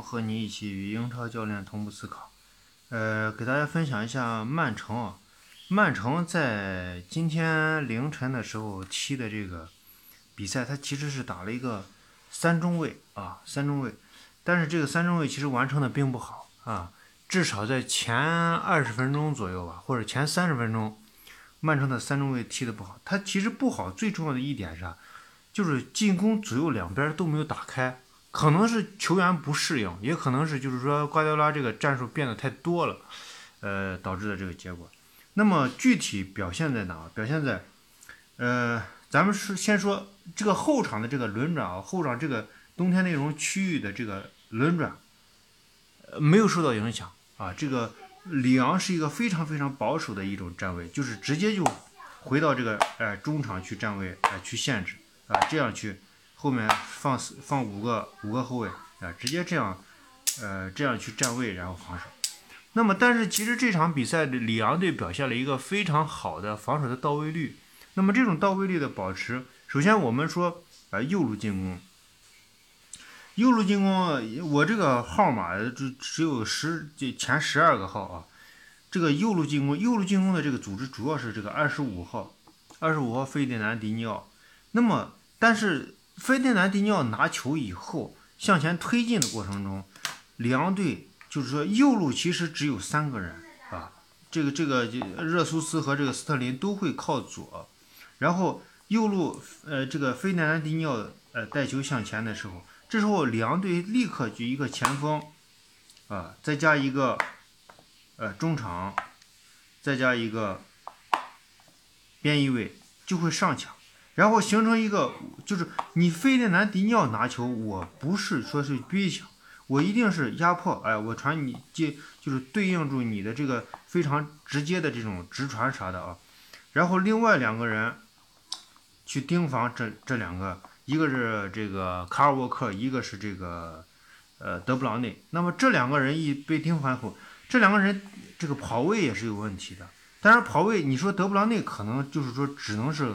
和你一起与英超教练同步思考。呃，给大家分享一下曼城啊，曼城在今天凌晨的时候踢的这个比赛，他其实是打了一个三中卫啊，三中卫，但是这个三中卫其实完成的并不好啊，至少在前二十分钟左右吧，或者前三十分钟，曼城的三中卫踢的不好。他其实不好，最重要的一点是啥？就是进攻左右两边都没有打开。可能是球员不适应，也可能是就是说瓜迪奥拉这个战术变得太多了，呃，导致的这个结果。那么具体表现在哪？表现在，呃，咱们是先说这个后场的这个轮转啊，后场这个冬天内容区域的这个轮转，呃，没有受到影响啊。这个里昂是一个非常非常保守的一种站位，就是直接就回到这个呃中场去站位，呃去限制啊，这样去。后面放四放五个五个后卫啊，直接这样，呃，这样去站位，然后防守。那么，但是其实这场比赛的里昂队表现了一个非常好的防守的到位率。那么这种到位率的保持，首先我们说，呃，右路进攻，右路进攻，我这个号码只只有十就前十二个号啊。这个右路进攻，右路进攻的这个组织主要是这个二十五号，二十五号费迪南迪尼奥。那么，但是。费迪南迪尼奥拿球以后向前推进的过程中，两队就是说右路其实只有三个人啊，这个这个热苏斯和这个斯特林都会靠左，然后右路呃这个费迪南迪尼奥呃带球向前的时候，这时候两队立刻举一个前锋啊，再加一个呃中场，再加一个边翼位就会上抢。然后形成一个，就是你费迪南迪尼奥拿球，我不是说是逼抢，我一定是压迫，哎，我传你接，就是对应住你的这个非常直接的这种直传啥的啊。然后另外两个人去盯防这这两个，一个是这个卡尔沃克，一个是这个呃德布劳内。那么这两个人一被盯防后，这两个人这个跑位也是有问题的。当然跑位，你说德布劳内可能就是说只能是。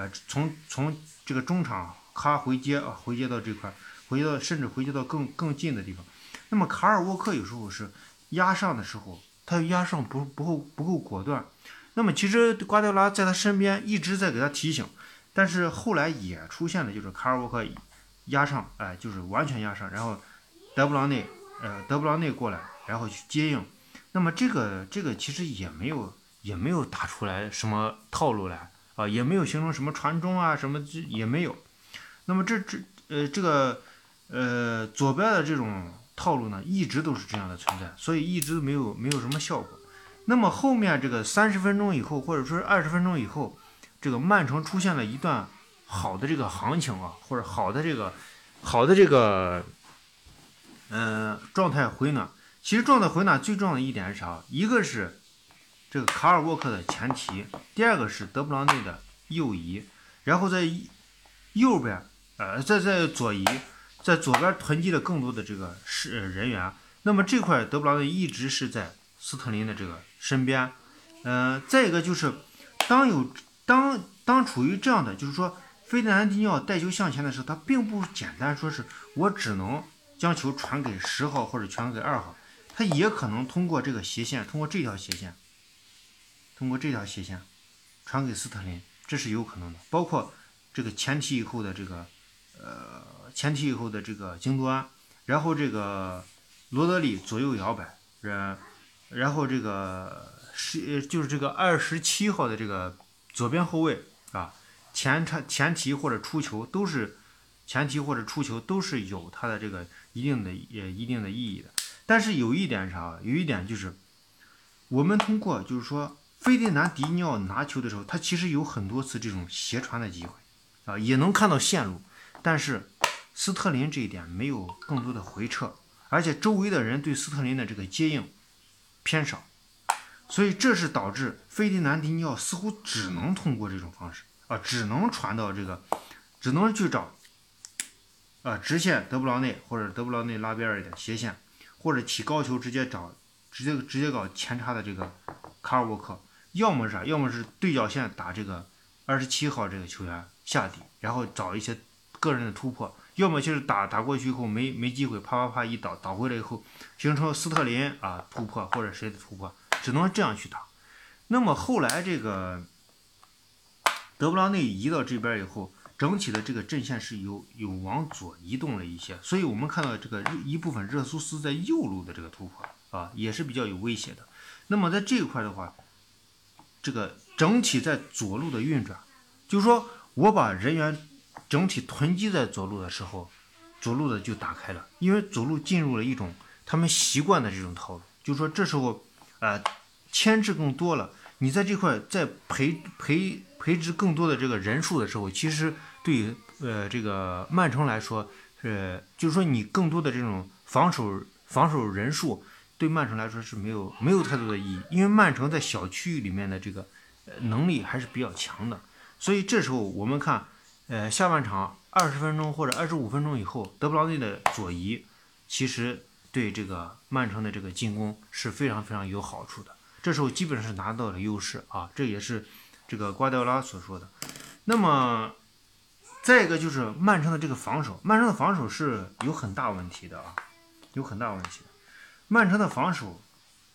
呃，从从这个中场咔回接啊，回接到这块，回到甚至回接到更更近的地方。那么卡尔沃克有时候是压上的时候，他压上不不够不够果断。那么其实瓜迪奥拉在他身边一直在给他提醒，但是后来也出现了，就是卡尔沃克压上，哎，就是完全压上，然后德布劳内呃德布劳内过来，然后去接应。那么这个这个其实也没有也没有打出来什么套路来。啊，也没有形成什么传中啊，什么这也没有。那么这这呃这个呃左边的这种套路呢，一直都是这样的存在，所以一直没有没有什么效果。那么后面这个三十分钟以后，或者说是二十分钟以后，这个曼城出现了一段好的这个行情啊，或者好的这个好的这个嗯状态回暖。其实状态回暖最重要的一点是啥？一个是。这个卡尔沃克的前提，第二个是德布劳内的右移，然后在右边，呃，在在左移，在左边囤积了更多的这个是人员。那么这块德布劳内一直是在斯特林的这个身边，嗯，再一个就是当有当当处于这样的，就是说费迪南迪尼奥带球向前的时候，他并不简单说是我只能将球传给十号或者传给二号，他也可能通过这个斜线，通过这条斜线。通过这条斜线传给斯特林，这是有可能的。包括这个前提以后的这个，呃，前提以后的这个京多安，然后这个罗德里左右摇摆，然然后这个是就是这个二十七号的这个左边后卫啊，前插前提或者出球都是前提或者出球都是有它的这个一定的呃一定的意义的。但是有一点啥？有一点就是我们通过就是说。费迪南迪尼奥拿球的时候，他其实有很多次这种斜传的机会，啊，也能看到线路，但是斯特林这一点没有更多的回撤，而且周围的人对斯特林的这个接应偏少，所以这是导致费迪南迪尼奥似乎只能通过这种方式，啊，只能传到这个，只能去找，啊，直线德布劳内或者德布劳内拉边儿一点斜线，或者起高球直接找，直接直接搞前插的这个卡尔沃克。要么是啥？要么是对角线打这个二十七号这个球员下底，然后找一些个人的突破，要么就是打打过去以后没没机会，啪啪啪一倒倒回来以后，形成斯特林啊突破或者谁的突破，只能这样去打。那么后来这个德布劳内移到这边以后，整体的这个阵线是有有往左移动了一些，所以我们看到这个一部分热苏斯在右路的这个突破啊，也是比较有威胁的。那么在这一块的话，这个整体在左路的运转，就是说我把人员整体囤积在左路的时候，左路的就打开了，因为左路进入了一种他们习惯的这种套路，就是说这时候啊牵制更多了，你在这块在培培培植更多的这个人数的时候，其实对呃这个曼城来说，是就是说你更多的这种防守防守人数。对曼城来说是没有没有太多的意义，因为曼城在小区域里面的这个呃能力还是比较强的，所以这时候我们看，呃，下半场二十分钟或者二十五分钟以后，德布劳内的左移，其实对这个曼城的这个进攻是非常非常有好处的。这时候基本上是拿到了优势啊，这也是这个瓜迪奥拉所说的。那么再一个就是曼城的这个防守，曼城的防守是有很大问题的啊，有很大问题。曼城的防守，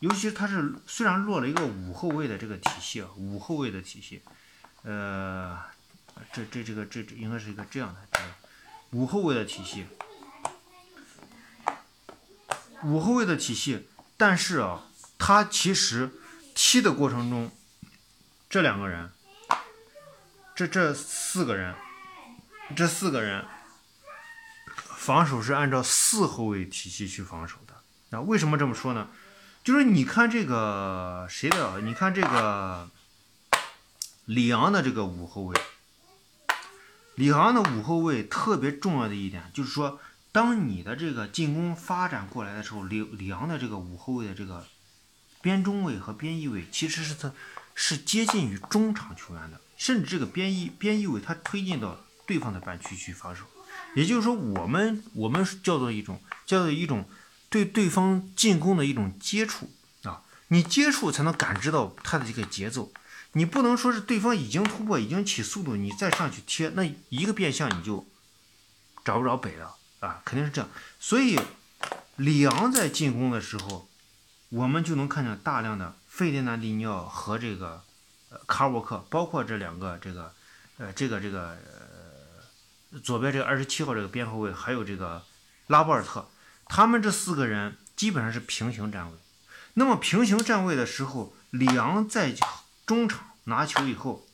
尤其他是虽然落了一个五后卫的这个体系，五后卫的体系，呃，这这这个这这应该是一个这样的，这个五后卫的体系，五后卫的体系，但是啊，他其实踢的过程中，这两个人，这这四个人，这四个人，防守是按照四后卫体系去防守的。那为什么这么说呢？就是你看这个谁的？你看这个里昂的这个五后卫，里昂的五后卫特别重要的一点就是说，当你的这个进攻发展过来的时候，里里昂的这个五后卫的这个边中卫和边翼卫其实是他是接近于中场球员的，甚至这个边翼边翼卫他推进到对方的半区去防守，也就是说，我们我们叫做一种叫做一种。对对方进攻的一种接触啊，你接触才能感知到他的这个节奏。你不能说是对方已经突破、已经起速度，你再上去贴，那一个变向你就找不着北了啊，肯定是这样。所以里昂在进攻的时候，我们就能看见大量的费迪南迪尼奥和这个呃卡沃克，包括这两个这个呃这个这个呃左边这个二十七号这个边后卫，还有这个拉波尔特。他们这四个人基本上是平行站位，那么平行站位的时候，里昂在中场拿球以后，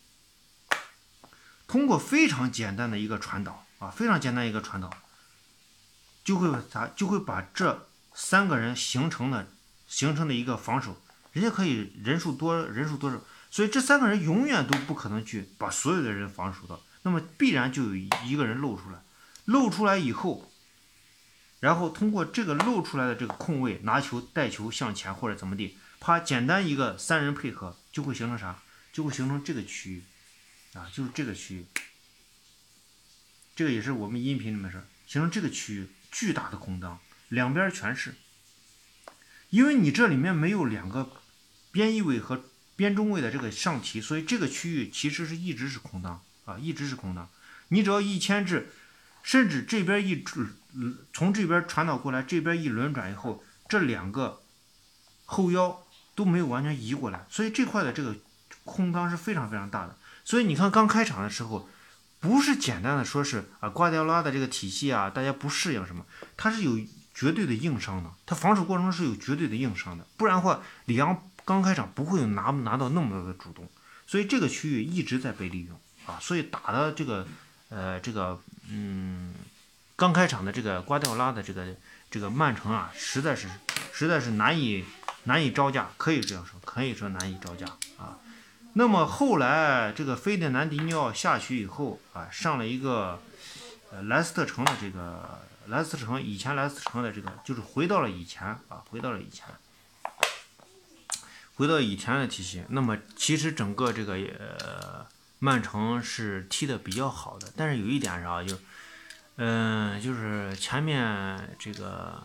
通过非常简单的一个传导啊，非常简单一个传导，就会咋就会把这三个人形成的形成的一个防守，人家可以人数多人数多少，所以这三个人永远都不可能去把所有的人防守到，那么必然就有一个人露出来，露出来以后。然后通过这个露出来的这个空位拿球带球向前或者怎么地，啪，简单一个三人配合就会形成啥？就会形成这个区域，啊，就是这个区域。这个也是我们音频里面说，形成这个区域巨大的空档，两边全是。因为你这里面没有两个边翼位和边中位的这个上提，所以这个区域其实是一直是空档啊，一直是空档。你只要一牵制，甚至这边一从这边传导过来，这边一轮转以后，这两个后腰都没有完全移过来，所以这块的这个空当是非常非常大的。所以你看刚开场的时候，不是简单的说是啊瓜迪奥拉的这个体系啊，大家不适应什么，他是有绝对的硬伤的，他防守过程中是有绝对的硬伤的，不然的话里昂刚开场不会有拿拿到那么多的主动，所以这个区域一直在被利用啊，所以打的这个呃这个嗯。刚开场的这个瓜迪奥拉的这个这个曼城啊，实在是实在是难以难以招架，可以这样说，可以说难以招架啊。那么后来这个费迪南迪尼奥下去以后啊，上了一个呃莱斯特城的这个莱斯特城以前莱斯特城的这个就是回到了以前啊，回到了以前，回到以前的体系。那么其实整个这个呃曼城是踢的比较好的，但是有一点啥就。嗯，就是前面这个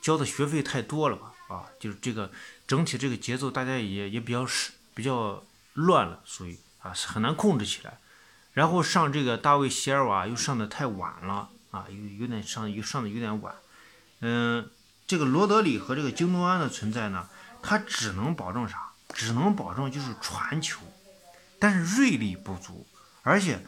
交的学费太多了吧？啊，就是这个整体这个节奏大家也也比较是比较乱了，所以啊很难控制起来。然后上这个大卫席尔瓦又上的太晚了啊，有有点上又上的有点晚。嗯，这个罗德里和这个京东安的存在呢，他只能保证啥？只能保证就是传球，但是锐利不足，而且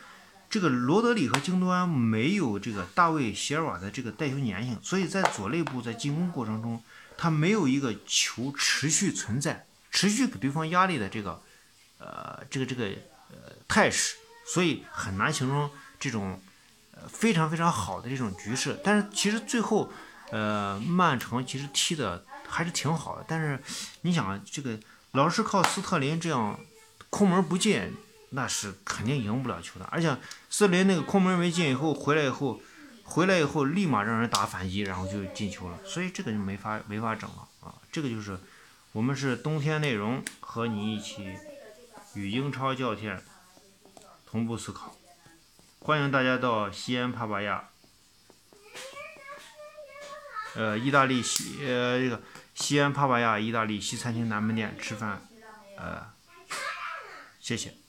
这个罗德里和京多安没有这个大卫席尔瓦的这个带球粘性，所以在左肋部在进攻过程中，他没有一个球持续存在、持续给对方压力的这个呃这个这个呃态势，所以很难形成这种呃非常非常好的这种局势。但是其实最后呃曼城其实踢的还是挺好的，但是你想这个。老是靠斯特林这样空门不进，那是肯定赢不了球的。而且斯林那个空门没进以后，回来以后，回来以后立马让人打反击，然后就进球了。所以这个就没法没法整了啊！这个就是我们是冬天内容和你一起与英超教练同步思考。欢迎大家到西安帕帕亚，呃，意大利西呃这个。西安帕帕亚意大利西餐厅南门店吃饭，呃，谢谢。